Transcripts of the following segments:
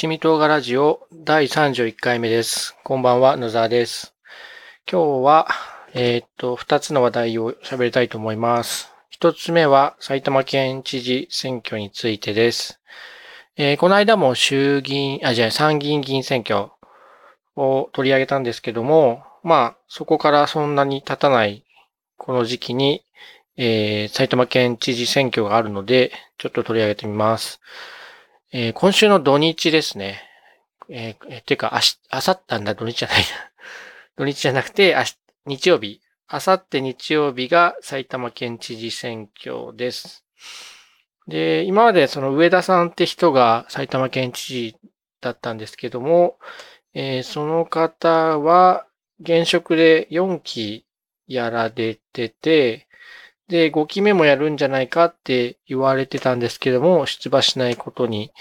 七味唐辛ラジオ第31回目です。こんばんは、野沢です。今日は、えーっと、二つの話題を喋りたいと思います。一つ目は埼玉県知事選挙についてです。えーこの間も衆議院、あ、じゃあ参議院議員選挙を取り上げたんですけども、まあ、そこからそんなに経たないこの時期に、えー埼玉県知事選挙があるので、ちょっと取り上げてみます。えー今週の土日ですね。えーてか、あし、あさったんだ、土日じゃないな。土日じゃなくて、あし、日曜日。あさって日曜日が埼玉県知事選挙です。で、今までその上田さんって人が埼玉県知事だったんですけども、えーその方は現職で4期やられてて、で、5期目もやるんじゃないかって言われてたんですけども、出馬しないことに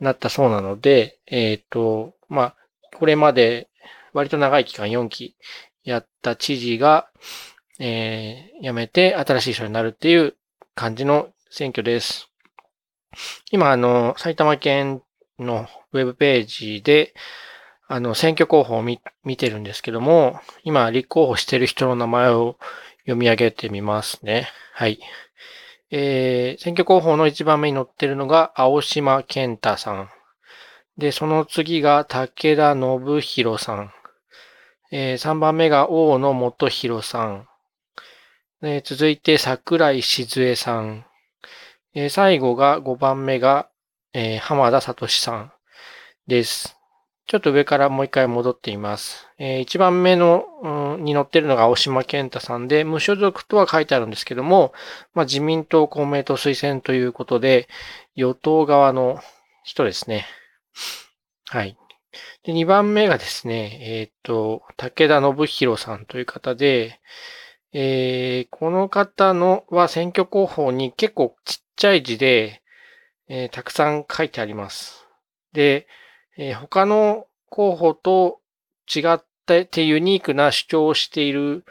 なったそうなので、えっ、と、まあ、これまで割と長い期間4期やった知事が、えー辞めて新しい人になるっていう感じの選挙です。今、あの、埼玉県のウェブページで、あの、選挙候補を見てるんですけども、今、立候補してる人の名前を読み上げてみますね。はい。えー選挙候補の一番目に載ってるのが青島健太さん。で、その次が武田信弘さん。えー3番目が大野元弘さん。で続いて桜井静江さん。えー最後が5番目が、えー浜田聡さんです。ちょっと上からもう一回戻っています。え1番目の、うんに載ってるのが青島健太さんで、無所属とは書いてあるんですけども、まあ、自民党、公明党推薦ということで、与党側の人ですね。はい。で、2番目がですね、えっ、と、武田信弘さんという方で、えーこの方のは選挙候補に結構ちっちゃい字で、えーたくさん書いてあります。で、えー他の候補と違ってユニークな主張をしている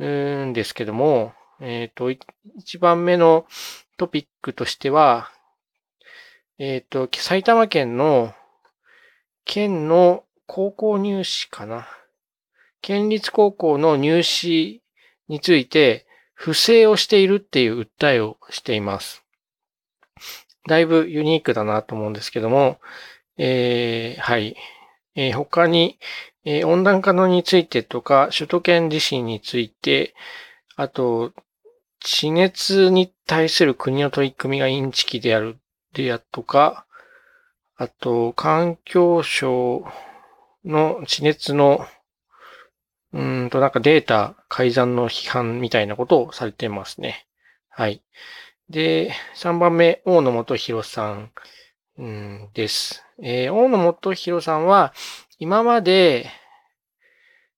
んですけども、えっ、と、い一番目のトピックとしては、えっ、と、埼玉県の県の高校入試かな。県立高校の入試について不正をしているっていう訴えをしています。だいぶユニークだなと思うんですけども、えーはい。えー他に、えー温暖化のについてとか、首都圏地震について、あと、地熱に対する国の取り組みがインチキであるでやとか、あと、環境省の地熱の、うんと、なんかデータ改ざんの批判みたいなことをされてますね。はい。で、3番目、大野元弘さん、んです。えー大野元弘さんは、今まで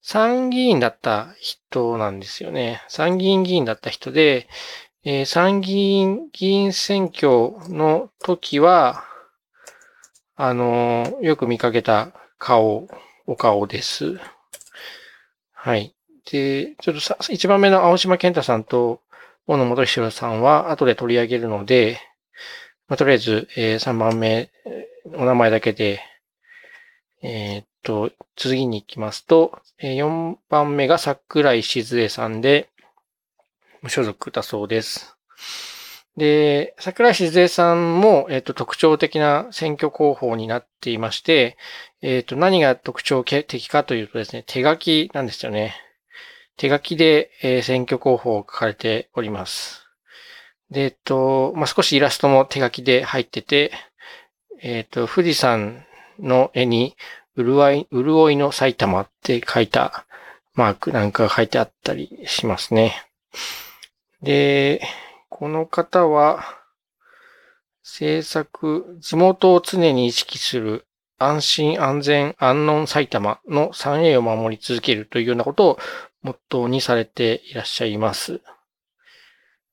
参議院だった人なんですよね。参議院議員だった人で、えー参議院議員選挙の時は、あのーよく見かけた顔、お顔です。はい。で、ちょっとさ、一番目の青島健太さんと大野元弘さんは後で取り上げるので、まあ、とりあえず、え3番目、お名前だけで、えーっと、次に行きますと、4番目が桜井静江さんで、無所属だそうです。で、桜井静江さんも、えっと、特徴的な選挙候補になっていまして、えっと、何が特徴的かというとですね、手書きなんですよね。手書きで、え選挙候補を書かれております。で、えっと、まあ、少しイラストも手書きで入ってて、えっと、富士山の絵に、潤い、潤いの埼玉って書いたマークなんかが書いてあったりしますね。で、この方は、政策、地元を常に意識する安心安全安穏埼玉の 3A を守り続けるというようなことをモットーにされていらっしゃいます。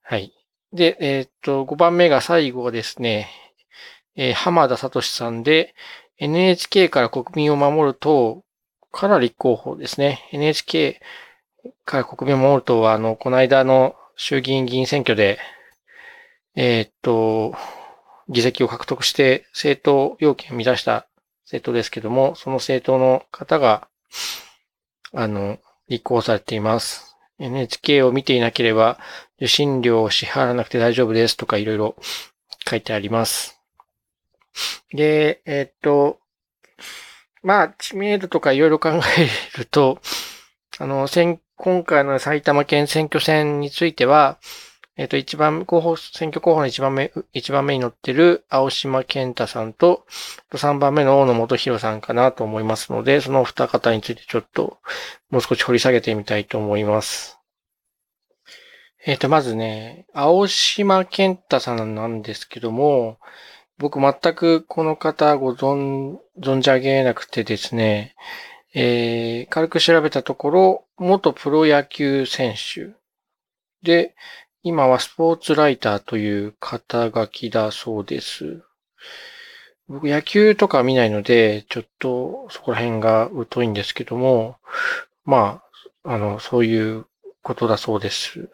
はい。で、えっ、と、5番目が最後ですね、えー浜田聡さんで、NHK から国民を守る党から立候補ですね。NHK から国民を守る党は、あの、この間の衆議院議員選挙で、えーっと、議席を獲得して政党要件を満たした政党ですけども、その政党の方が、あの、立候補されています。NHK を見ていなければ受信料を支払わなくて大丈夫ですとかいろいろ書いてあります。で、え、っと、まあ、知名度とかいろいろ考えると、あの、今回の埼玉県選挙戦については、えっ、と、一番、候補、選挙候補の一番目、一番目に載ってる青島健太さんと、三番目の大野元弘さんかなと思いますので、その二方についてちょっと、もう少し掘り下げてみたいと思います。えっ、と、まずね、青島健太さんなんですけども、僕全くこの方ご存、存じ上げなくてですね、えー、軽く調べたところ、元プロ野球選手で、今はスポーツライターという肩書きだそうです。僕野球とか見ないので、ちょっとそこら辺が疎いんですけども、まあ、あの、そういうことだそうです。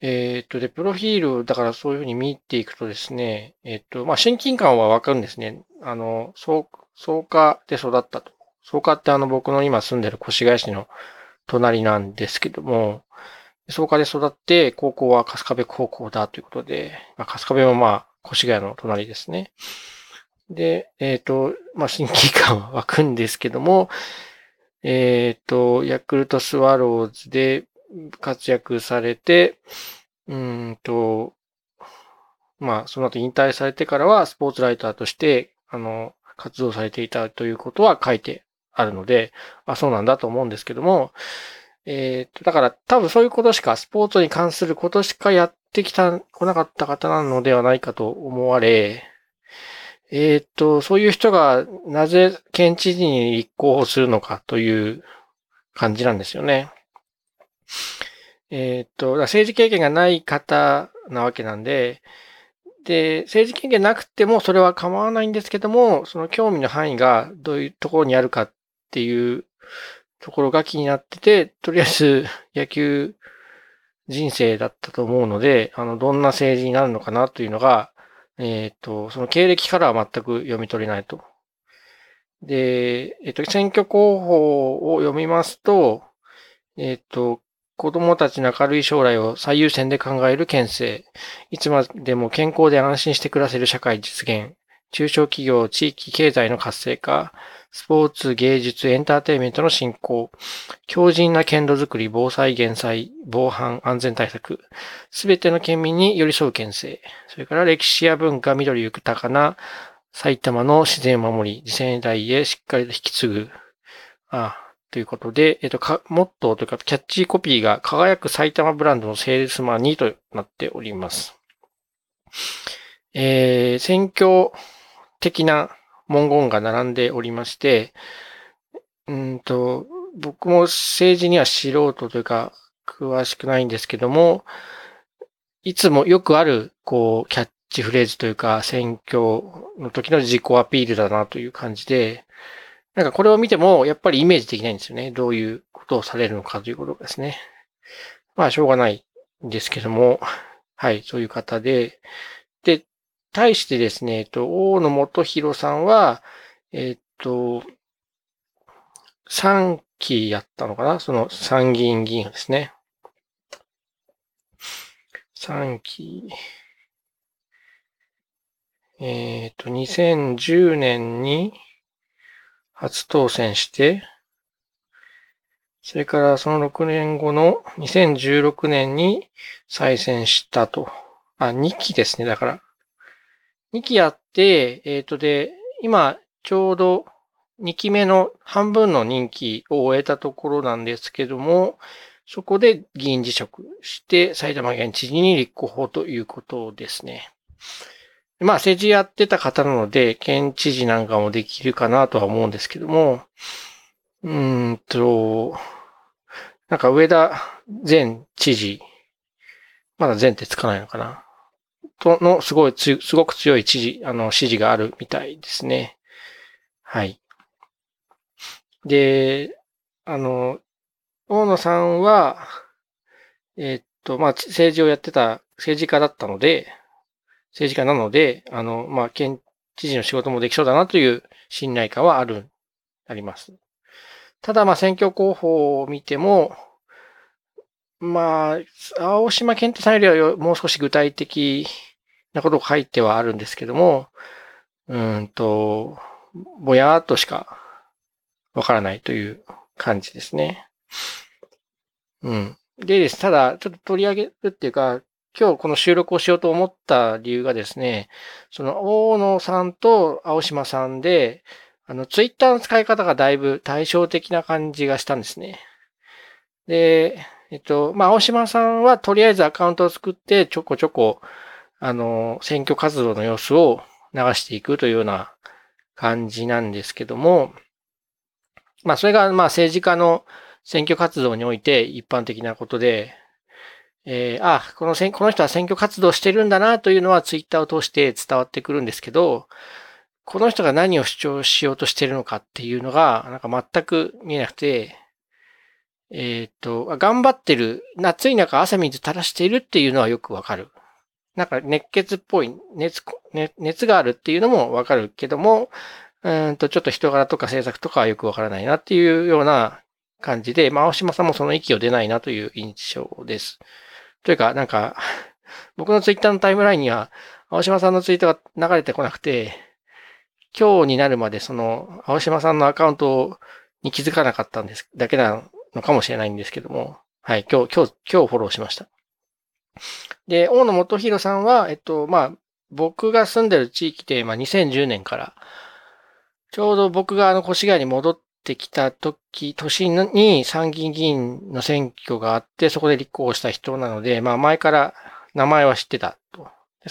えっ、と、で、プロフィール、だからそういうふうに見ていくとですね、えっ、と、まあ、親近感はわかるんですね。あの、そう、草加で育ったと。草加ってあの僕の今住んでる越谷市の隣なんですけども、草加で育って、高校は春日部高校だということで、まあ、春日部もまあ、越谷の隣ですね。で、えっ、と、まあ、親近感は湧くんですけども、えっ、と、ヤクルトスワローズで活躍されて、うんと、まあ、その後引退されてからはスポーツライターとして、あの、活動されていたということは書いてあるので、あ、そうなんだと思うんですけども、えっ、と、だから多分そういうことしか、スポーツに関することしかやってきた、来なかった方なのではないかと思われ、えっ、と、そういう人がなぜ県知事に立候補するのかという感じなんですよね。えっ、と、政治経験がない方なわけなんで、で、政治経験なくてもそれは構わないんですけども、その興味の範囲がどういうところにあるかっていうところが気になってて、とりあえず 野球人生だったと思うので、あの、どんな政治になるのかなというのが、えっ、と、その経歴からは全く読み取れないと。で、えっ、と、選挙候補を読みますと、えっ、と、子供たちの明るい将来を最優先で考える県政。いつまでも健康で安心して暮らせる社会実現。中小企業、地域経済の活性化。スポーツ、芸術、エンターテイメントの振興、強靭な県土づくり、防災減災、防犯、安全対策、すべての県民に寄り添う県政、それから歴史や文化、緑豊かな埼玉の自然を守り、次世代へしっかりと引き継ぐ。あということで、えっと、か、モットーというか、キャッチコピーが輝く埼玉ブランドのセールスマンにとなっております。えー、選挙的な文言が並んでおりまして、うんと、僕も政治には素人というか、詳しくないんですけども、いつもよくある、こう、キャッチフレーズというか、選挙の時の自己アピールだなという感じで、なんかこれを見ても、やっぱりイメージできないんですよね。どういうことをされるのかということですね。まあ、しょうがないんですけども、はい、そういう方で、で、対してですね、えっと、大野元弘さんは、えっと、3期やったのかな？その参議院議員ですね。3期。えっ、と、2010年に初当選して、それからその6年後の2016年に再選したと。あ、2期ですね。だから、2期やって、えっ、ー、とで、今、ちょうど2期目の半分の任期を終えたところなんですけども、そこで議員辞職して埼玉県知事に立候補ということですね。まあ政治やってた方なので、県知事なんかもできるかなとは思うんですけども、うーんと、なんか上田前知事、まだ前ってつかないのかな。との、すごいつ、すごく強い知事、あの、指示があるみたいですね。はい。で、あの、大野さんは、えー、っと、まあ、政治をやってた政治家だったので、政治家なので、あの、まあ、県知事の仕事もできそうだなという信頼感はある、あります。ただ、まあ、選挙候補を見ても、まあ、青島健太さんよりはもう少し具体的なことを書いてはあるんですけども、うんと、ぼやーっとしかわからないという感じですね。うん。でです。ただ、ちょっと取り上げるっていうか、今日この収録をしようと思った理由がですね、その大野さんと青島さんで、あの、ツイッターの使い方がだいぶ対照的な感じがしたんですね。で、えっと、まあ、青島さんはとりあえずアカウントを作ってちょこちょこ、あの、選挙活動の様子を流していくというような感じなんですけども、まあ、それが、ま、政治家の選挙活動において一般的なことで、えー、あ、このこの人は選挙活動してるんだなというのはツイッターを通して伝わってくるんですけど、この人が何を主張しようとしてるのかっていうのが、なんか全く見えなくて、えっ、と、頑張ってる、夏い中汗水垂らしているっていうのはよくわかる。なんか熱血っぽい、熱、熱があるっていうのもわかるけども、うんと、ちょっと人柄とか政策とかはよくわからないなっていうような感じで、まあ、青島さんもその息を出ないなという印象です。というか、なんか、僕のツイッターのタイムラインには、青島さんのツイートが流れてこなくて、今日になるまでその、青島さんのアカウントに気づかなかったんです、だけなのかもしれないんですけども、はい、今日、今日、今日フォローしました。で、大野元弘さんは、えっと、まあ、僕が住んでる地域で、まあ、2010年から、ちょうど僕があの、越谷に戻ってきた時、年に参議院議員の選挙があって、そこで立候補した人なので、まあ、前から名前は知ってたと。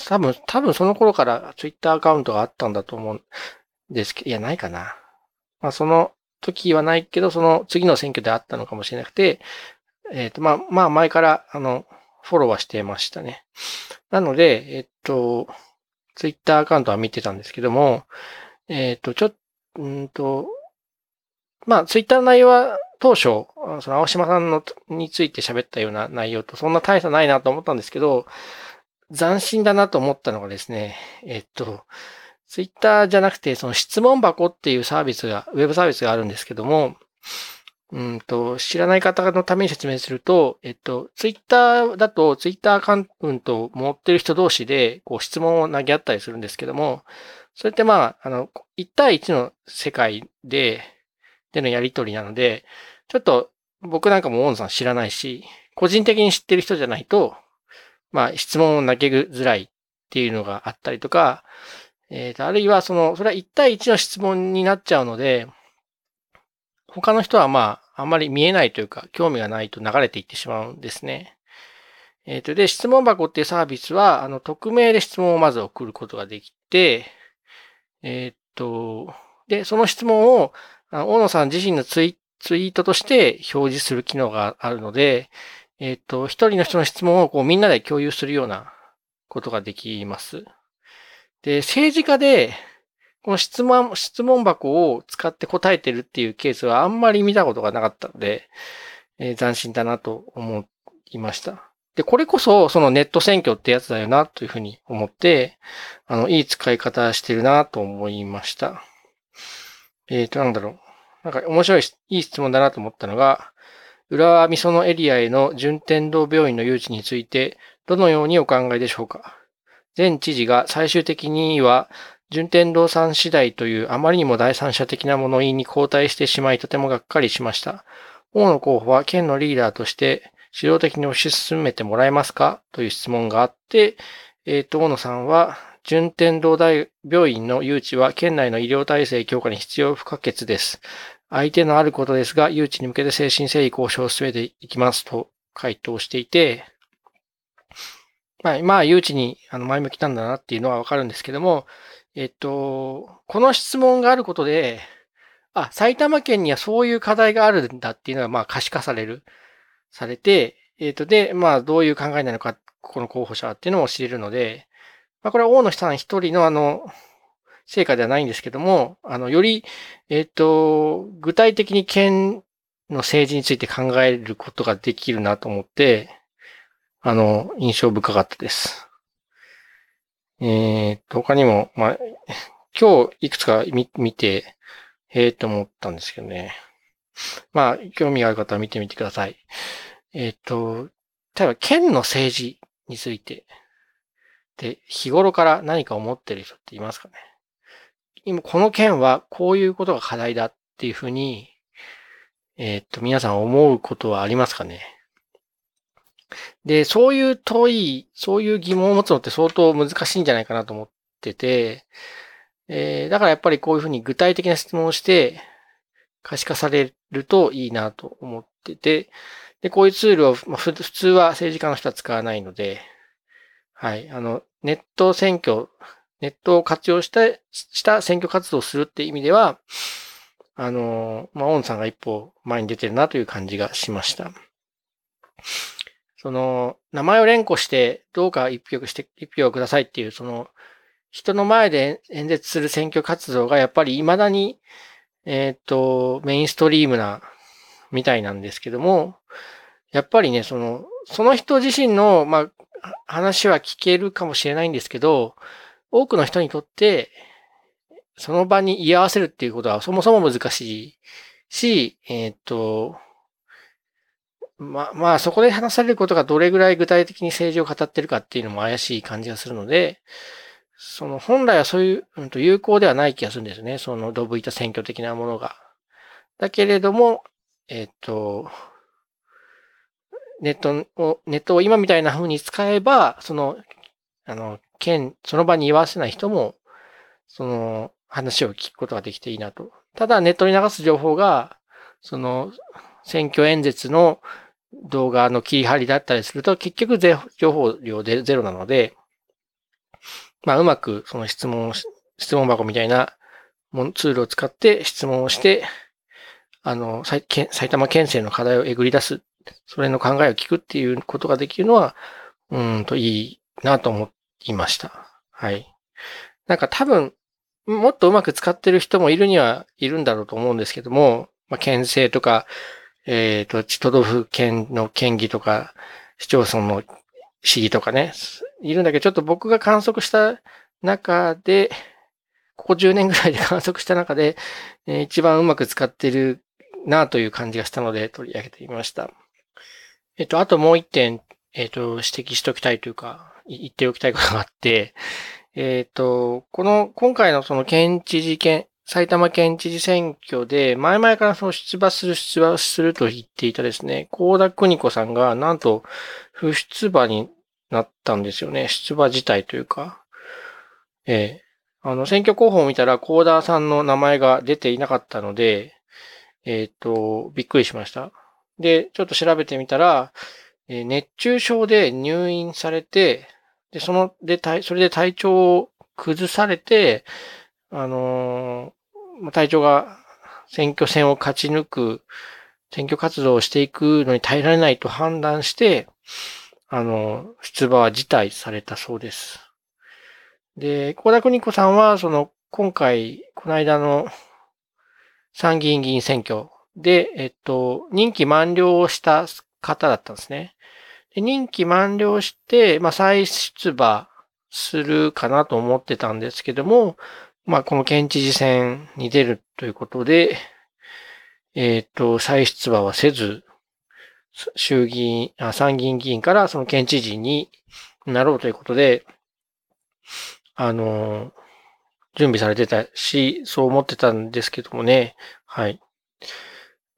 多分、多分その頃からツイッターアカウントがあったんだと思うんですけど、いや、ないかな。まあ、その時はないけど、その次の選挙であったのかもしれなくて、えっ、ー、と、まあ、まあ、前から、あの、フォローはしてましたね。なので、えっ、ー、と、ツイッターアカウントは見てたんですけども、えっ、と、ちょっうんと、まあ、ツイッターの内容は当初、その青島さんのについて喋ったような内容とそんな大差ないなと思ったんですけど、斬新だなと思ったのがですね、えっと、ツイッターじゃなくて、その質問箱っていうサービスが、ウェブサービスがあるんですけども、うんと、知らない方のために説明すると、えっと、ツイッターだと、ツイッターアカウントを持ってる人同士で、こう質問を投げ合ったりするんですけども、それってまあ、あの、1対1の世界で、でのやりとりなので、ちょっと僕なんかも大野さん知らないし、個人的に知ってる人じゃないと、まあ質問を投げづらいっていうのがあったりとか、えっ、ー、と、あるいはその、それは1対1の質問になっちゃうので、他の人はまあ、あんまり見えないというか、興味がないと流れていってしまうんですね。えっ、ー、と、で、質問箱っていうサービスは、あの、匿名で質問をまず送ることができて、えー、っと、で、その質問を、あ大野さん自身のツイツイートとして表示する機能があるので、えっと、一人の人の質問をこうみんなで共有するようなことができます。で、政治家で、この質問、質問箱を使って答えてるっていうケースはあんまり見たことがなかったので、えー、斬新だなと思いました。で、これこそ、そのネット選挙ってやつだよな、というふうに思って、あの、いい使い方してるな、と思いました。えっ、ー、と、なんだろう。なんか面白い、いい質問だなと思ったのが、浦和美園エリアへの順天堂病院の誘致について、どのようにお考えでしょうか？前知事が最終的には、順天堂さん次第というあまりにも第三者的な物言いに交代してしまいとてもがっかりしました。大野候補は県のリーダーとして指導的に推し進めてもらえますか？という質問があって、えっ、ー、と、大野さんは、順天堂大病院の誘致は県内の医療体制強化に必要不可欠です。相手のあることですが、誘致に向けて精神誠意交渉を進めていきますと回答していて、まあ、まあ、誘致に前向きなんだなっていうのはわかるんですけども、えっと、この質問があることで、あ、埼玉県にはそういう課題があるんだっていうのが、まあ、可視化される。されて、えっ、と、で、まあ、どういう考えなのか、この候補者っていうのも知れるので、まあ、これは大野さん一人のあの、成果ではないんですけども、あの、より、えっ、ー、と、具体的に県の政治について考えることができるなと思って、あの、印象深かったです。えっ、ー、と、他にも、まあ、今日いくつか見見て、へえと思ったんですけどね。まあ、興味がある方は見てみてください。えっ、と、例えば県の政治について、で、日頃から何か思ってる人っていますかね？今、この県はこういうことが課題だっていうふうに、えっ、と、皆さん思うことはありますかね？で、そういう問い、そういう疑問を持つのって相当難しいんじゃないかなと思ってて、えー、だからやっぱりこういうふうに具体的な質問をして可視化されるといいなと思ってて、で、こういうツールを、まあ、普通は政治家の人は使わないので、はい、あの、ネット選挙、ネットを活用した、した選挙活動をするって意味では、あの、まあ、オンさんが一歩前に出てるなという感じがしました。その、名前を連呼して、どうか一票して、一票をくださいっていう、その、人の前で演説する選挙活動がやっぱり未だに、えっ、と、メインストリームな、みたいなんですけども、やっぱりね、その、その人自身の、まあ、話は聞けるかもしれないんですけど、多くの人にとって、その場に居合わせるっていうことはそもそも難しいし、えっ、ー、と、ま、まあそこで話されることがどれぐらい具体的に政治を語ってるかっていうのも怪しい感じがするので、その本来はそういう、うん、と有効ではない気がするんですね。そのドブ板選挙的なものが。だけれども、えっ、ー、と、ネットを、ネットを今みたいな風に使えば、その、あの、県、その場に言わせない人も、その話を聞くことができていいなと。ただネットに流す情報が、その選挙演説の動画の切り張りだったりすると、結局情報量でゼロなので、まあうまくその質問、質問箱みたいなツールを使って質問をして、あの、埼玉県政の課題をえぐり出す、それの考えを聞くっていうことができるのは、うんといいなと思いました。はい。なんか多分、もっとうまく使ってる人もいるにはいるんだろうと思うんですけども、まあ、県政とか、えっ、ー、と、都道府県の県議とか、市町村の市議とかね、いるんだけど、ちょっと僕が観測した中で、ここ10年ぐらいで観測した中で、えー、一番うまく使ってるなという感じがしたので取り上げてみました。えっと、あともう一点、えっと、指摘しておきたいというか、言っておきたいことがあって、えっと、この、今回のその県知事県、埼玉県知事選挙で、前々からその出馬する、出馬すると言っていたですね、高田邦子さんが、なんと、不出馬になったんですよね。出馬自体というか。ええあの、選挙候補を見たら、高田さんの名前が出ていなかったので、えっ、ー、と、びっくりしました。で、ちょっと調べてみたら、え、熱中症で入院されて、で、その、で、それで体調を崩されて、あのー、体調が選挙戦を勝ち抜く、選挙活動をしていくのに耐えられないと判断して、あの、出馬は辞退されたそうです。で、高田邦子さんは、その、今回、この間の参議院議員選挙で、えっと、任期満了をした方だったんですね。で任期満了して、まあ、再出馬するかなと思ってたんですけども、まあ、この県知事選に出るということで、えっ、と、再出馬はせず、衆議院あ、参議院議員からその県知事になろうということで、あの、準備されてたし、そう思ってたんですけどもね。はい。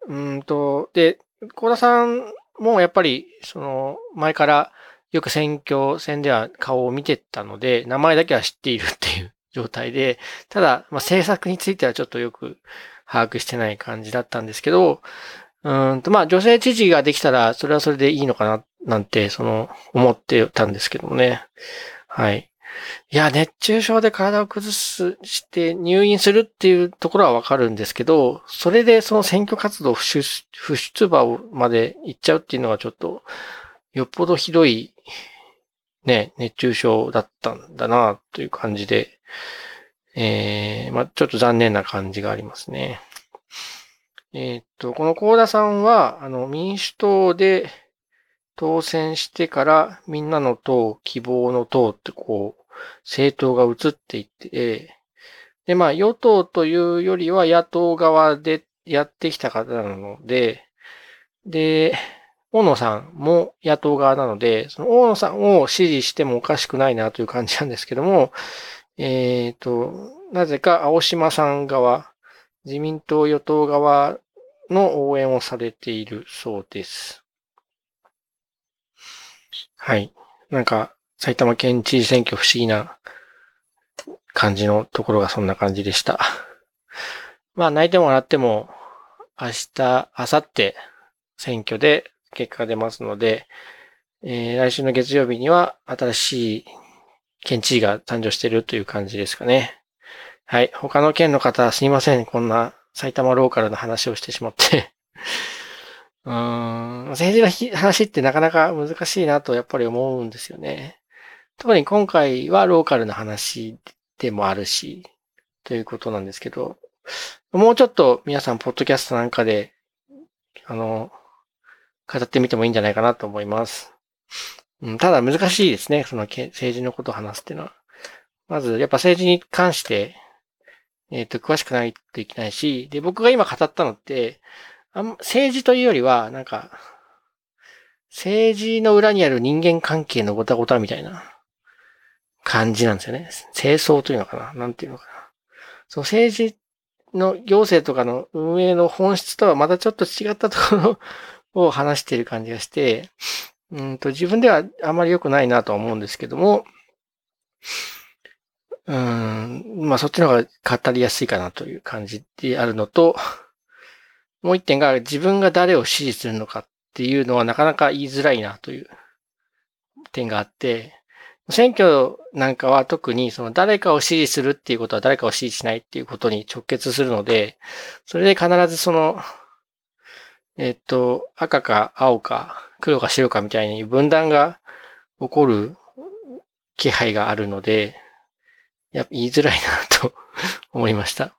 うんと、で、高田さんもやっぱり、その、前からよく選挙戦では顔を見てたので、名前だけは知っているっていう状態で、ただ、まあ、政策についてはちょっとよく把握してない感じだったんですけど、うんと、まあ、女性知事ができたら、それはそれでいいのかな、なんて、その、思ってたんですけどもね。はい。いや、熱中症で体を崩す、して入院するっていうところはわかるんですけど、それでその選挙活動不出不出馬まで行っちゃうっていうのはちょっと、よっぽどひどい、ね、熱中症だったんだな、という感じで、えー、まあ、ちょっと残念な感じがありますね。えー、っと、この高田さんは、あの、民主党で当選してから、みんなの党、希望の党ってこう、政党が移っていって、で、まあ、与党というよりは野党側でやってきた方なので、で、大野さんも野党側なので、その大野さんを支持してもおかしくないなという感じなんですけども、えっ、ー、と、なぜか青島さん側、自民党与党側の応援をされているそうです。はい。なんか、埼玉県知事選挙不思議な感じのところがそんな感じでした。まあ、泣いてもらっても、明日、明後日、選挙で結果が出ますので、えー、来週の月曜日には新しい県知事が誕生しているという感じですかね。はい。他の県の方、すいません。こんな埼玉ローカルな話をしてしまって うーん。政治の話ってなかなか難しいなとやっぱり思うんですよね。特に今回はローカルな話でもあるし、ということなんですけど、もうちょっと皆さん、ポッドキャストなんかで、あの、語ってみてもいいんじゃないかなと思います。うん、ただ難しいですね。その政治のことを話すっていうのは。まず、やっぱ政治に関して、えっ、ー、と、詳しくないといけないし、で、僕が今語ったのって、あん政治というよりは、なんか、政治の裏にある人間関係のごたごたみたいな感じなんですよね。清掃というのかななんていうのかな。そう、政治の行政とかの運営の本質とはまたちょっと違ったところを話している感じがして、うんと自分ではあまり良くないなとは思うんですけども、うん、まあそっちの方が語りやすいかなという感じであるのと、もう一点が自分が誰を支持するのかっていうのはなかなか言いづらいなという点があって、選挙なんかは特にその誰かを支持するっていうことは誰かを支持しないっていうことに直結するので、それで必ずその、えっと、赤か青か黒か白かみたいに分断が起こる気配があるので、いや言いづらいなと 思いました。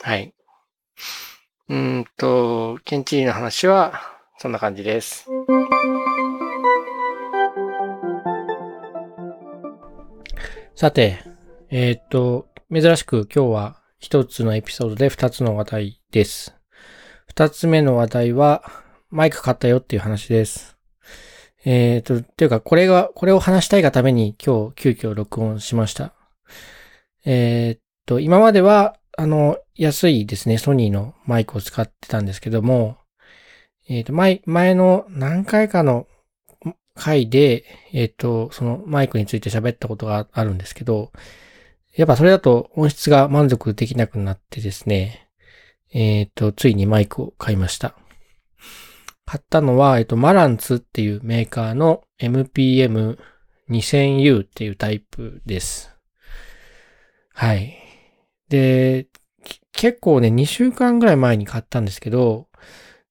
はい。うんと、ケンチリの話はそんな感じです。さて、えっ、と、珍しく今日は一つのエピソードで二つの話題です。二つ目の話題は、マイク買ったよっていう話です。えっ、と、というか、これが、これを話したいがために今日急遽録音しました。えっ、と、今までは、あの、安いですね、ソニーのマイクを使ってたんですけども、えっ、と、前、前の何回かの回で、えっ、ー、と、そのマイクについて喋ったことがあるんですけど、やっぱそれだと音質が満足できなくなってですね、えっ、ー、と、ついにマイクを買いました。買ったのは、えっ、ー、と、マランツっていうメーカーの MPM2000U っていうタイプです。はい。で、結構ね、2週間ぐらい前に買ったんですけど、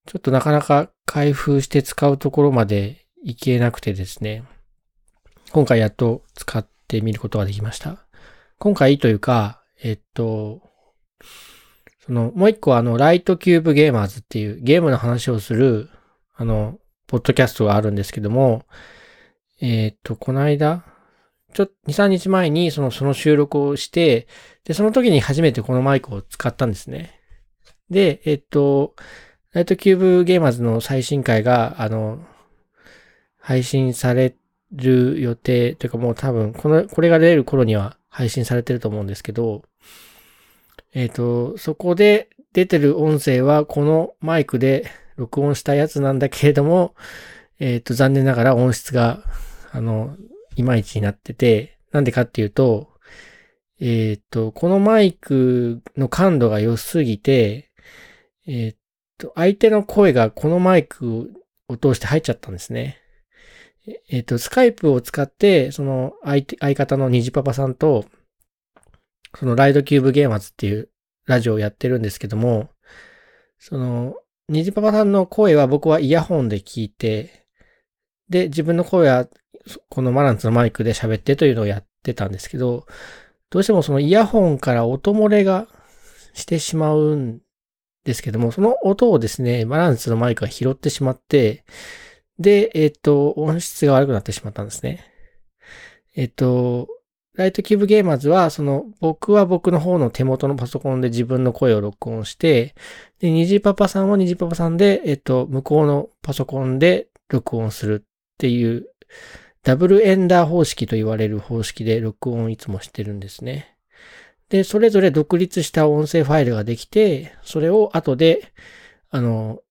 ちょっとなかなか開封して使うところまでいけなくてですね、今回やっと使ってみることができました。今回というか、えっと、その、もう一個あの、ライトキューブゲーマーズっていうゲームの話をする、あの、ポッドキャストがあるんですけども、えっと、この間、ちょっと2、3日前にその、その収録をして、で、その時に初めてこのマイクを使ったんですね。で、えっと、ライトキューブゲーマーズの最新回が、あの、配信される予定というかもう多分、この、これが出る頃には配信されてると思うんですけど、えっ、ー、と、そこで出てる音声はこのマイクで録音したやつなんだけれども、えっ、ー、と、残念ながら音質が、あの、いまいちになってて、なんでかっていうと、えっ、ー、と、このマイクの感度が良すぎて、えっ、と、相手の声がこのマイクを通して入っちゃったんですね。えっ、ー、と、スカイプを使って、その相相方の虹パパさんと、そのライドキューブゲーマーズっていうラジオをやってるんですけども、その、虹パパさんの声は僕はイヤホンで聞いて、で、自分の声はこのマランツのマイクで喋ってというのをやってたんですけど、どうしてもそのイヤホンから音漏れがしてしまうんですけども、その音をですね、マランツのマイクが拾ってしまって、で、えっ、と、音質が悪くなってしまったんですね。えっ、と、ライトキューブゲーマーズは、その、僕は僕の方の手元のパソコンで自分の声を録音して、で、ニジパパさんはニジパパさんで、えっと、向こうのパソコンで録音するっていう、ダブルエンダー方式と言われる方式で録音いつもしてるんですね。で、それぞれ独立した音声ファイルができて、それを後で、あの、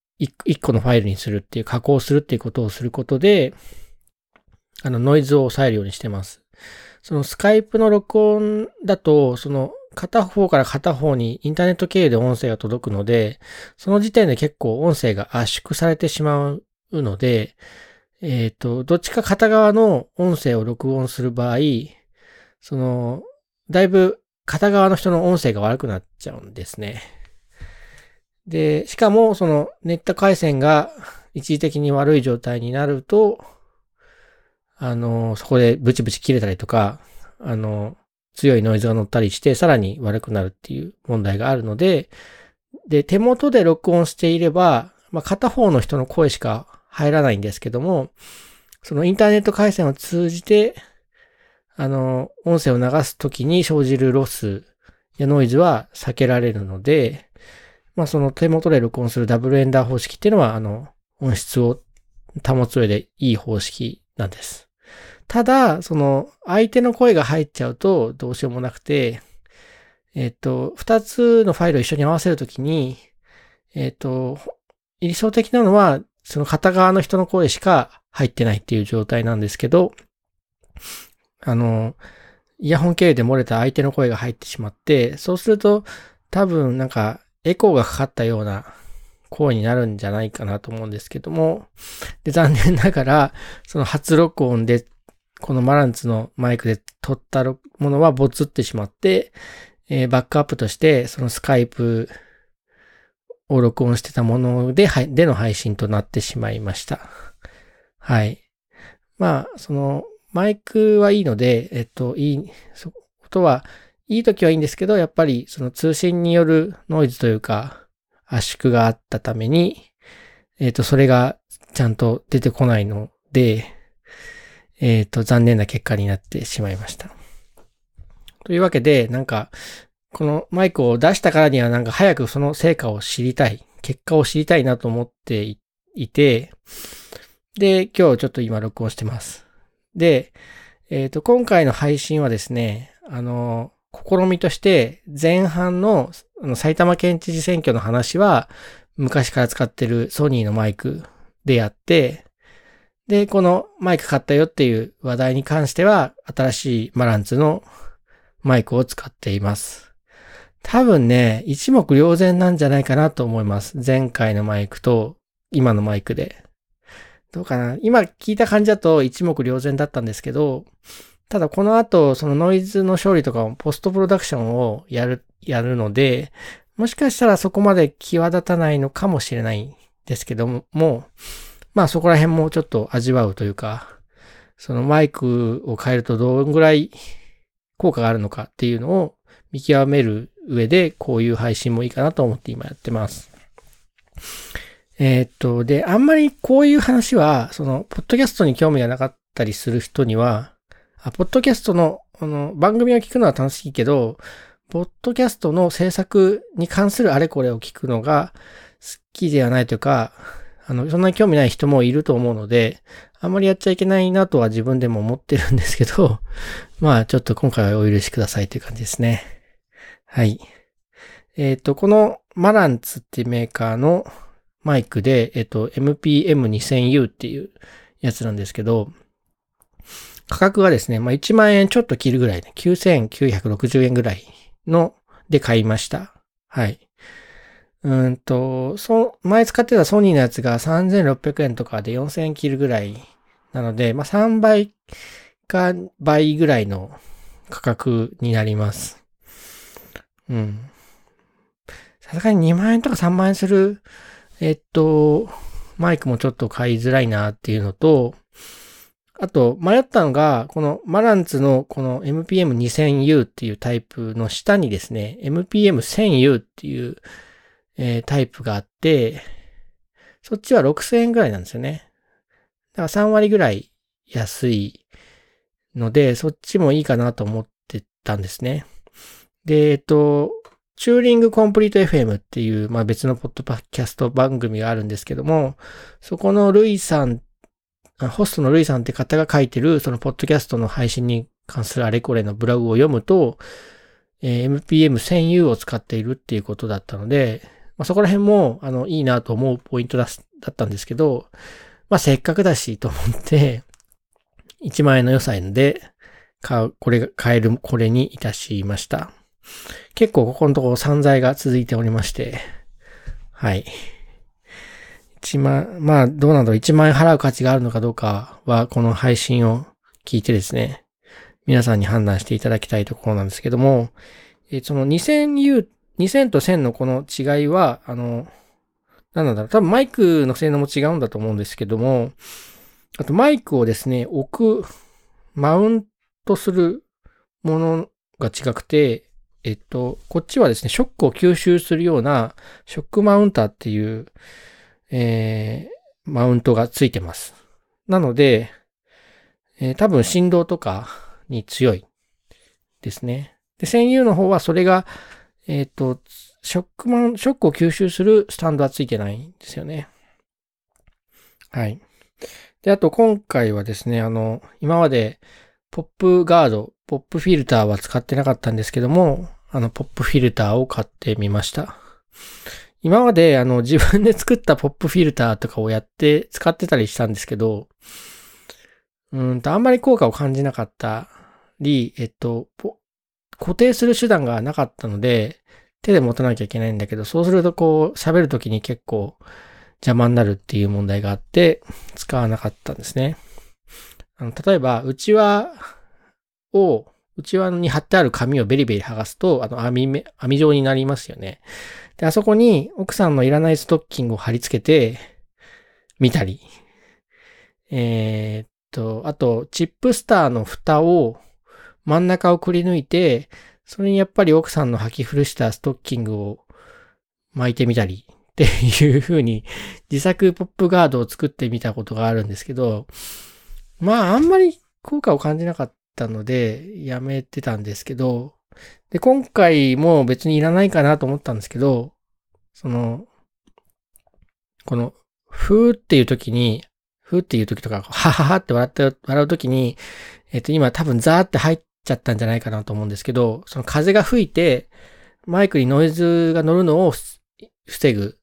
一個のファイルにするっていう、加工するっていうことをすることで、あの、ノイズを抑えるようにしてます。そのスカイプの録音だと、その片方から片方にインターネット経由で音声が届くので、その時点で結構音声が圧縮されてしまうので、えっ、ー、と、どっちか片側の音声を録音する場合、その、だいぶ片側の人の音声が悪くなっちゃうんですね。で、しかもそのネット回線が一時的に悪い状態になると、あの、そこでブチブチ切れたりとか、あの、強いノイズが乗ったりして、さらに悪くなるっていう問題があるので、で、手元で録音していれば、まあ、片方の人の声しか入らないんですけども、そのインターネット回線を通じて、あの、音声を流すときに生じるロスやノイズは避けられるので、まあ、その手元で録音するダブルエンダー方式っていうのは、あの、音質を保つ上でいい方式なんです。ただ、その、相手の声が入っちゃうとどうしようもなくて、えっ、と、二つのファイルを一緒に合わせるときに、えっ、と、理想的なのは、その片側の人の声しか入ってないっていう状態なんですけど、あの、イヤホン経由で漏れた相手の声が入ってしまって、そうすると多分なんかエコーがかかったような声になるんじゃないかなと思うんですけども、で、残念ながら、その初録音でこのマランツのマイクで撮ったものはボツってしまって、えー、バックアップとしてそのスカイプを録音してたもので、での配信となってしまいました。はい。まあ、その、マイクはいいので、えっと、いい、そことは、いい時はいいんですけど、やっぱりその通信によるノイズというか、圧縮があったために、えっと、それがちゃんと出てこないので、えっ、ー、と、残念な結果になってしまいました。というわけで、なんか、このマイクを出したからにはなんか早くその成果を知りたい、結果を知りたいなと思っていて、で、今日ちょっと今録音してます。で、えっ、ー、と、今回の配信はですね、あの、試みとして前半の埼玉県知事選挙の話は昔から使ってるソニーのマイクでやって、で、このマイク買ったよっていう話題に関しては、新しいマランツのマイクを使っています。多分ね、一目瞭然なんじゃないかなと思います。前回のマイクと今のマイクで。どうかな今聞いた感じだと一目瞭然だったんですけど、ただこの後、そのノイズの処理とかもポストプロダクションをやる、やるので、もしかしたらそこまで際立たないのかもしれないんですけども、まあそこら辺もちょっと味わうというか、そのマイクを変えるとどんぐらい効果があるのかっていうのを見極める上でこういう配信もいいかなと思って今やってます。えー、っと、で、あんまりこういう話は、その、ポッドキャストに興味がなかったりする人には、あポッドキャストの、あの、番組を聞くのは楽しいけど、ポッドキャストの制作に関するあれこれを聞くのが好きではないというか、あの、そんなに興味ない人もいると思うので、あんまりやっちゃいけないなとは自分でも思ってるんですけど、まあちょっと今回はお許しくださいという感じですね。はい。えっ、ー、と、このマランツっていうメーカーのマイクで、えっ、ー、と、MPM2000U っていうやつなんですけど、価格がですね、まあ1万円ちょっと切るぐらいで、9960円ぐらいので買いました。はい。うんと、そ、前使ってたソニーのやつが3600円とかで4000円切るぐらいなので、まあ、3倍か倍ぐらいの価格になります。うん。さすがに2万円とか3万円する、えっと、マイクもちょっと買いづらいなっていうのと、あと、迷ったのが、このマランツのこの MPM2000U っていうタイプの下にですね、MPM1000U っていうえー、タイプがあって、そっちは6000円ぐらいなんですよね。だから3割ぐらい安いので、そっちもいいかなと思ってたんですね。で、えっと、チューリングコンプリート FM っていう、まあ、別のポッドキャスト番組があるんですけども、そこのルイさん、ホストのルイさんって方が書いてる、そのポッドキャストの配信に関するあれこれのブログを読むと、えー、MPM1000U を使っているっていうことだったので、まあ、そこら辺も、あの、いいなと思うポイントだったんですけど、まあ、せっかくだしと思って、1万円の予算で、買う、これが、買える、これにいたしました。結構ここのところ散財が続いておりまして、はい。1万、まあどうなんだろう、1万円払う価値があるのかどうかは、この配信を聞いてですね、皆さんに判断していただきたいところなんですけども、えその 2000U、2000と1000のこの違いは、あの、なんだろう、多分マイクの性能も違うんだと思うんですけども、あとマイクをですね、置く、マウントするものが違くて、えっと、こっちはですね、ショックを吸収するような、ショックマウンターっていう、えー、マウントがついてます。なので、えー、多分振動とかに強いですね。で、専用の方はそれが、えっ、ー、と、ショックマン、ショックを吸収するスタンドはついてないんですよね。はい。で、あと今回はですね、あの、今までポップガード、ポップフィルターは使ってなかったんですけども、あの、ポップフィルターを買ってみました。今まで、あの、自分で 作ったポップフィルターとかをやって使ってたりしたんですけど、うんと、あんまり効果を感じなかったり、えっと、固定する手段がなかったので、手で持たなきゃいけないんだけど、そうするとこう、喋るときに結構邪魔になるっていう問題があって、使わなかったんですね。あの、例えば、内輪を、内輪に貼ってある紙をベリベリ剥がすと、あの、網目、網状になりますよね。で、あそこに奥さんのいらないストッキングを貼り付けて、見たり。えー、っと、あと、チップスターの蓋を、真ん中をくり抜いて、それにやっぱり奥さんの履き古したストッキングを巻いてみたりっていう風に自作ポップガードを作ってみたことがあるんですけど、まあ、あんまり効果を感じなかったので、やめてたんですけど、で、今回も別にいらないかなと思ったんですけど、その、この、ふーっていう時に、ふーっていう時とか、はははって笑って、笑う時に、えっと、今多分ザーって入っちゃったんじゃないかなと思うんですけど、その風が吹いて、マイクにノイズが乗るのを防ぐ。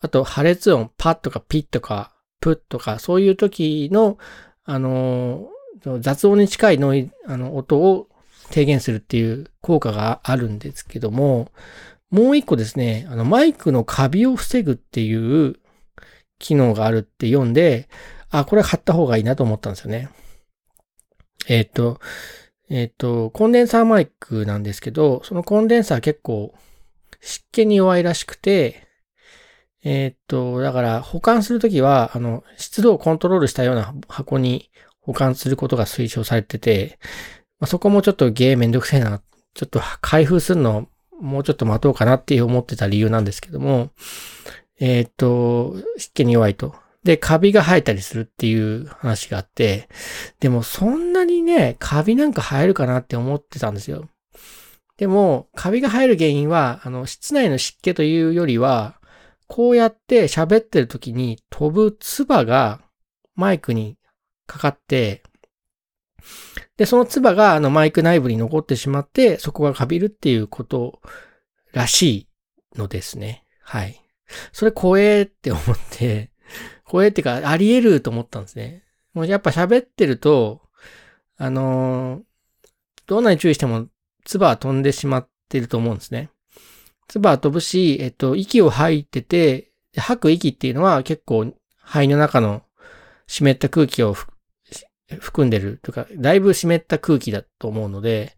あと、破裂音、パッとかピッとか、プッとか、そういう時の、あの、雑音に近いノイ、あの、音を低減するっていう効果があるんですけども、もう一個ですね、あの、マイクのカビを防ぐっていう機能があるって読んで、あ、これ買った方がいいなと思ったんですよね。えっ、ー、と、えっ、ー、と、コンデンサーマイクなんですけど、そのコンデンサー結構湿気に弱いらしくて、えっ、ー、と、だから保管するときは、あの、湿度をコントロールしたような箱に保管することが推奨されてて、まあ、そこもちょっとゲーめんどくせえな、ちょっと開封するのもうちょっと待とうかなって思ってた理由なんですけども、えっ、ー、と、湿気に弱いと。で、カビが生えたりするっていう話があって、でもそんなにね、カビなんか生えるかなって思ってたんですよ。でも、カビが生える原因は、あの、室内の湿気というよりは、こうやって喋ってる時に飛ぶ唾がマイクにかかって、で、その唾があのマイク内部に残ってしまって、そこがカビるっていうことらしいのですね。はい。それ怖えって思って、怖えってか、あり得ると思ったんですね。もうやっぱ喋ってると、あのー、どんなに注意しても、唾は飛んでしまってると思うんですね。唾は飛ぶし、えっと、息を吐いてて、吐く息っていうのは結構肺の中の湿った空気を含んでるとか、だいぶ湿った空気だと思うので、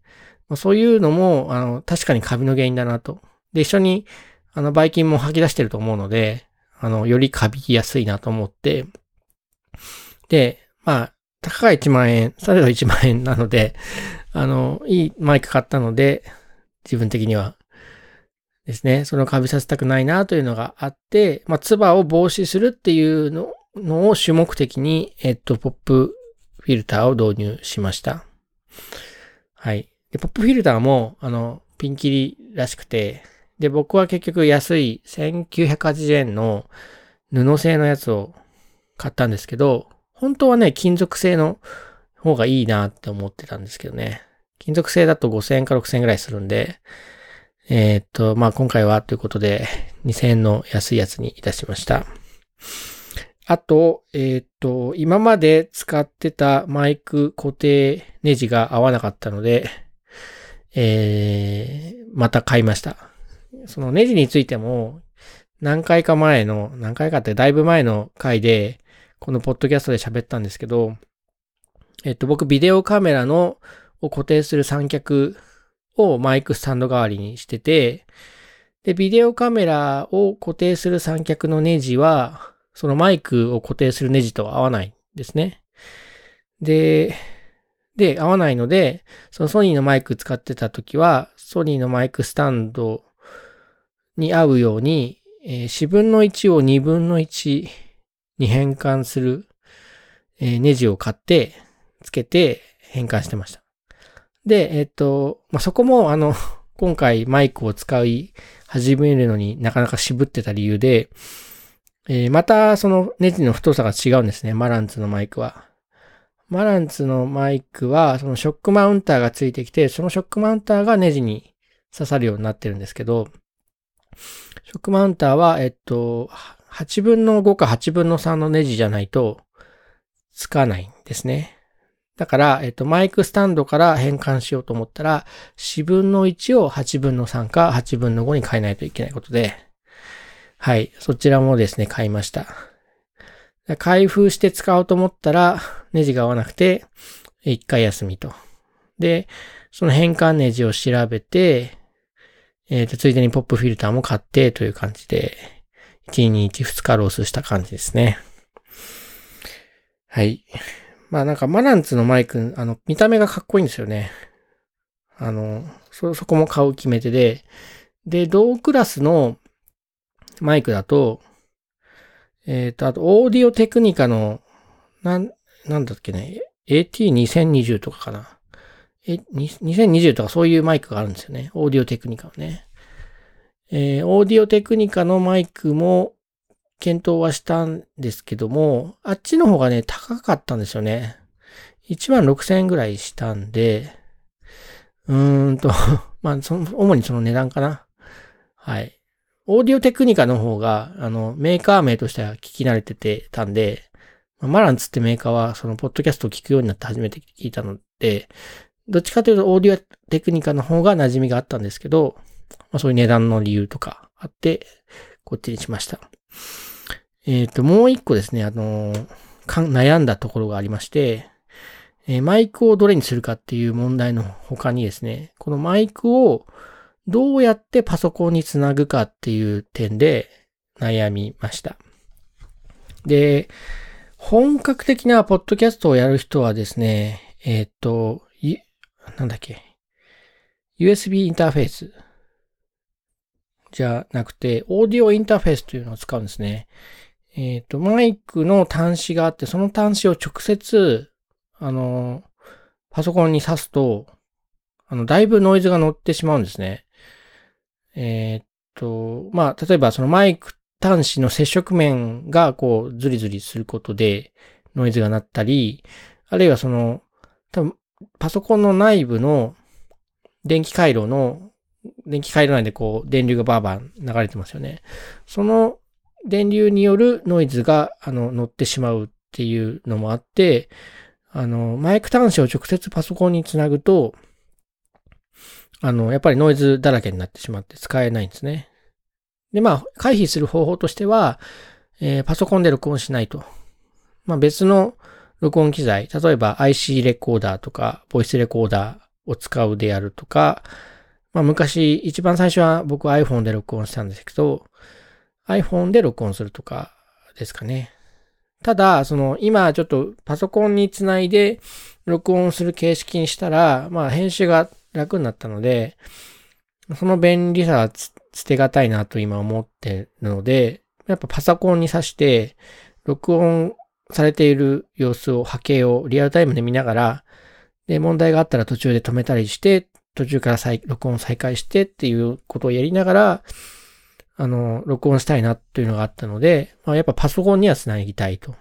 そういうのも、あの、確かにカビの原因だなと。で、一緒に、あの、ばい菌も吐き出してると思うので、あの、よりカビやすいなと思って、で、まあ、たかが1万円、されど1万円なので、あの、いいマイク買ったので、自分的には。ですね、そのカビさせたくないなというのがあって、まあ、唾を防止するっていうののを主目的に、えっと、ポップフィルターを導入しました。はい。で、ポップフィルターも、あの、ピンキリらしくて、で、僕は結局安い1980円の布製のやつを買ったんですけど、本当はね、金属製の方がいいなって思ってたんですけどね。金属製だと5000円か6000円ぐらいするんで、えー、っと、まあ、今回はということで、2000円の安いやつにいたしました。あと、えー、っと、今まで使ってたマイク固定ネジが合わなかったので、えー、また買いました。そのネジについても、何回か前の、何回かってだいぶ前の回で、このポッドキャストで喋ったんですけど、えっと、僕ビデオカメラのを固定する三脚をマイクスタンド代わりにしてて、で、ビデオカメラを固定する三脚のネジは、そのマイクを固定するネジと合わないんですね。で、で、合わないので、そのソニーのマイク使ってた時は、ソニーのマイクスタンドに合うように、えー、4分の1を2分の1に変換する、えー、ネジを買って、つけて変換してました。で、えっ、ー、と、まあ、そこも、あの、今回マイクを使い始めるのになかなか渋ってた理由で、えー、またそのネジの太さが違うんですね。マランツのマイクは。マランツのマイクは、そのショックマウンターがついてきて、そのショックマウンターがネジに刺さるようになってるんですけど、ショックマウンターは、えっと、8分の5か8分の3のネジじゃないと、つかないんですね。だから、えっと、マイクスタンドから変換しようと思ったら、4分の1を8分の3か8分の5に変えないといけないことで、はい、そちらもですね、買いました。開封して使おうと思ったら、ネジが合わなくて、一回休みと。で、その変換ネジを調べて、えっ、ー、と、ついでにポップフィルターも買ってという感じで、1日2日ロースした感じですね。はい。まあなんかマナンツのマイク、あの、見た目がかっこいいんですよね。あの、そ、そこも買う決め手で、で、同クラスのマイクだと、えっ、ー、と、あと、オーディオテクニカの、なん、なんだっけね、AT2020 とかかな。え、2020とかそういうマイクがあるんですよね。オーディオテクニカのね。えー、オーディオテクニカのマイクも検討はしたんですけども、あっちの方がね、高かったんですよね。1万6000円ぐらいしたんで、うーんと まあ、その、主にその値段かな。はい。オーディオテクニカの方が、あの、メーカー名としては聞き慣れててたんで、マランツってメーカーは、その、ポッドキャストを聞くようになって初めて聞いたので、どっちかというと、オーディオテクニカの方が馴染みがあったんですけど、まあ、そういう値段の理由とかあって、こっちにしました。えっ、ー、と、もう一個ですね、あの悩んだところがありまして、えー、マイクをどれにするかっていう問題の他にですね、このマイクをどうやってパソコンにつなぐかっていう点で悩みました。で、本格的なポッドキャストをやる人はですね、えっ、ー、と、なんだっけ、USB インターフェースじゃなくて、オーディオインターフェースというのを使うんですね。えっ、と、マイクの端子があって、その端子を直接、あの、パソコンに挿すと、あの、だいぶノイズが乗ってしまうんですね。えっ、と、まあ、例えばそのマイク端子の接触面がこう、ズリズリすることで、ノイズが鳴ったり、あるいはその、多分、パソコンの内部の電気回路の、電気回路内でこう、電流がバーバー流れてますよね。その電流によるノイズが、あの、乗ってしまうっていうのもあって、あの、マイク端子を直接パソコンにつなぐと、あの、やっぱりノイズだらけになってしまって使えないんですね。で、まあ、回避する方法としては、えー、パソコンで録音しないと。まあ、別の録音機材、例えば IC レコーダーとか、ボイスレコーダーを使うであるとか、まあ、昔、一番最初は僕 iPhone で録音したんですけど、iPhone で録音するとかですかね。ただ、その、今ちょっとパソコンにつないで録音する形式にしたら、まあ編集が楽になったので、その便利さは捨てがたいなと今思ってるので、やっぱパソコンに挿して、録音されている様子を、波形をリアルタイムで見ながら、で、問題があったら途中で止めたりして、途中から再、録音再開してっていうことをやりながら、あの、録音したいなっていうのがあったので、まあ、やっぱパソコンには繋ぎたいと。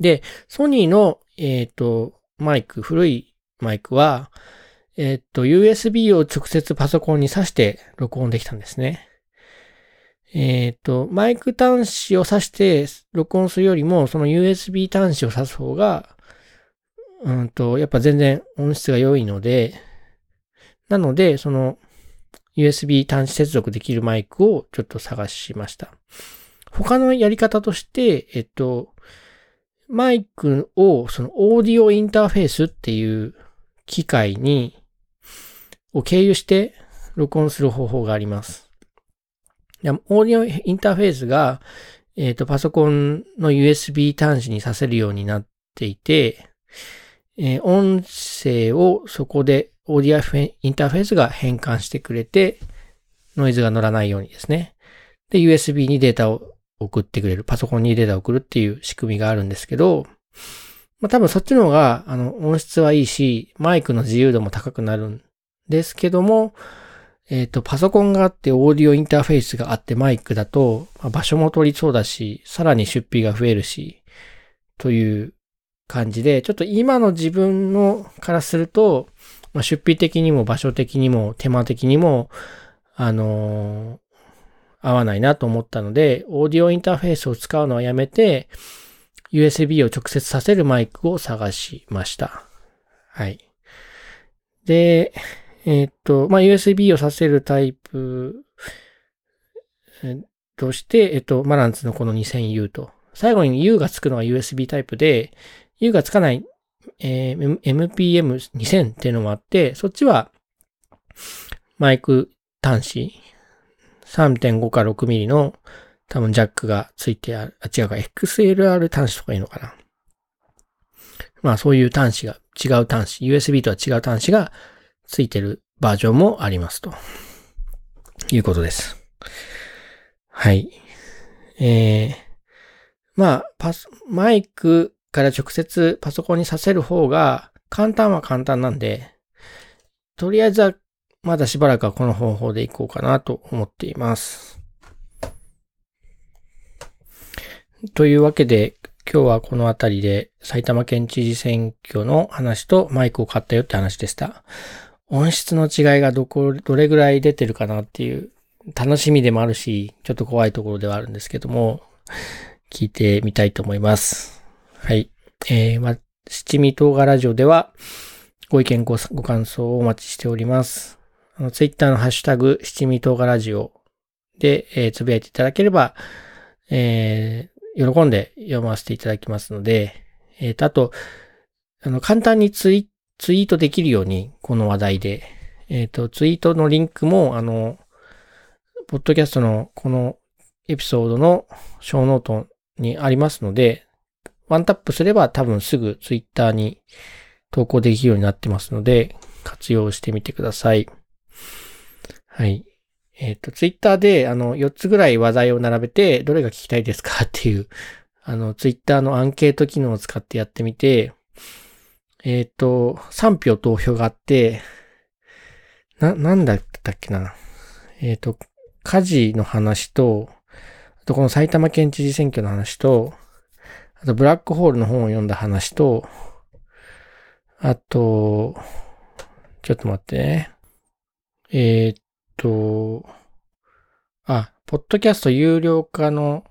で、ソニーの、えっ、ー、と、マイク、古いマイクは、えっ、と、USB を直接パソコンに挿して録音できたんですね。えっ、と、マイク端子を挿して録音するよりも、その USB 端子を挿す方が、うんと、やっぱ全然音質が良いので、なので、その USB 端子接続できるマイクをちょっと探しました。他のやり方として、えっと、マイクをそのオーディオインターフェースっていう機械に、を経由して録音する方法があります。オーディオインターフェースが、えっ、と、パソコンの USB 端子にさせるようになっていて、えー、音声をそこでオーディオインターフェースが変換してくれて、ノイズが乗らないようにですね。で、USB にデータを送ってくれる。パソコンにデータを送るっていう仕組みがあるんですけど、まあ多分そっちの方が、あの、音質はいいし、マイクの自由度も高くなるんですけども、えっ、ー、と、パソコンがあって、オーディオインターフェースがあって、マイクだと、まあ、場所も取りそうだし、さらに出費が増えるし、という感じで、ちょっと今の自分のからすると、まあ、出費的にも場所的にも手間的にも、あのー、合わないなと思ったので、オーディオインターフェースを使うのはやめて、USB を直接させるマイクを探しました。はい。で、えー、っと、まあ、USB をさせるタイプとして、えっと、マランツのこの 2000U と、最後に U がつくのは USB タイプで、U がつかない、えー、MPM2000 っていうのもあって、そっちはマイク端子3.5か6ミリの多分ジャックがついてある、あ、違うか、XLR 端子とかいいのかな。まあそういう端子が、違う端子、USB とは違う端子がついてるバージョンもありますと。いうことです。はい。えー、まあ、パス、マイクから直接パソコンにさせる方が簡単は簡単なんで、とりあえずはまだしばらくはこの方法でいこうかなと思っています。というわけで、今日はこの辺りで埼玉県知事選挙の話とマイクを買ったよって話でした。音質の違いがどこ、どれぐらい出てるかなっていう楽しみでもあるし、ちょっと怖いところではあるんですけども、聞いてみたいと思います。はい。えー、ま、七味唐辛ラジオでは、ご意見ご、ご感想をお待ちしております。あの、ツイッターのハッシュタグ、七味唐辛ラジオで、えー、つぶやいていただければ、えー、喜んで読ませていただきますので、えっ、ー、と、あと、あの、簡単にツイツイートできるように、この話題で。えっ、ー、と、ツイートのリンクも、あの、ポッドキャストのこのエピソードのショーノートにありますので、ワンタップすれば多分すぐツイッターに投稿できるようになってますので、活用してみてください。はい。えっ、ー、と、ツイッターで、あの、4つぐらい話題を並べて、どれが聞きたいですかっていう、あの、ツイッターのアンケート機能を使ってやってみて、えっ、ー、と、3票投票があって、な、なんだったっけな。えっ、ー、と、火事の話と、あとこの埼玉県知事選挙の話と、あとブラックホールの本を読んだ話と、あと、ちょっと待ってね。えー、っと、あ、ポッドキャスト有料化の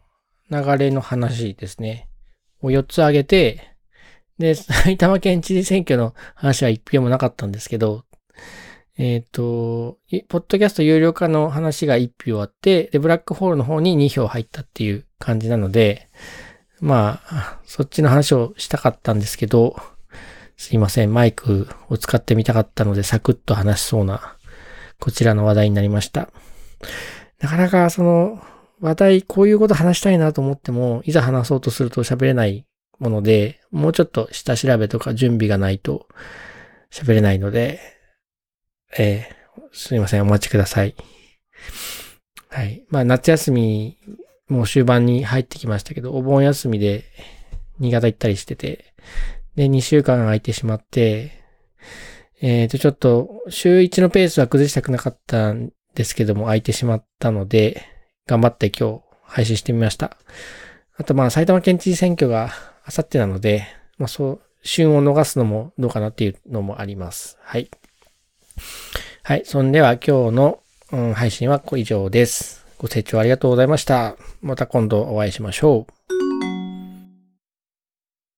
流れの話ですね。を4つ挙げて、で、埼玉県知事選挙の話は一票もなかったんですけど、えっ、ー、と、ポッドキャスト有料化の話が一票あって、で、ブラックホールの方に2票入ったっていう感じなので、まあ、そっちの話をしたかったんですけど、すいません、マイクを使ってみたかったので、サクッと話しそうな、こちらの話題になりました。なかなかその話題、こういうこと話したいなと思っても、いざ話そうとすると喋れないもので、もうちょっと下調べとか準備がないと喋れないので、えー、すいません、お待ちください。はい。まあ、夏休み、もう終盤に入ってきましたけど、お盆休みで新潟行ったりしてて、で、2週間空いてしまって、えっ、と、ちょっと、週1のペースは崩したくなかったんですけども、空いてしまったので、頑張って今日配信してみました。あと、まあ、埼玉県知事選挙があさってなので、まあ、そう、旬を逃すのもどうかなっていうのもあります。はい。はい。そんでは今日の、うん、配信は以上です。ご清聴ありがとうございました。また今度お会いしましょう。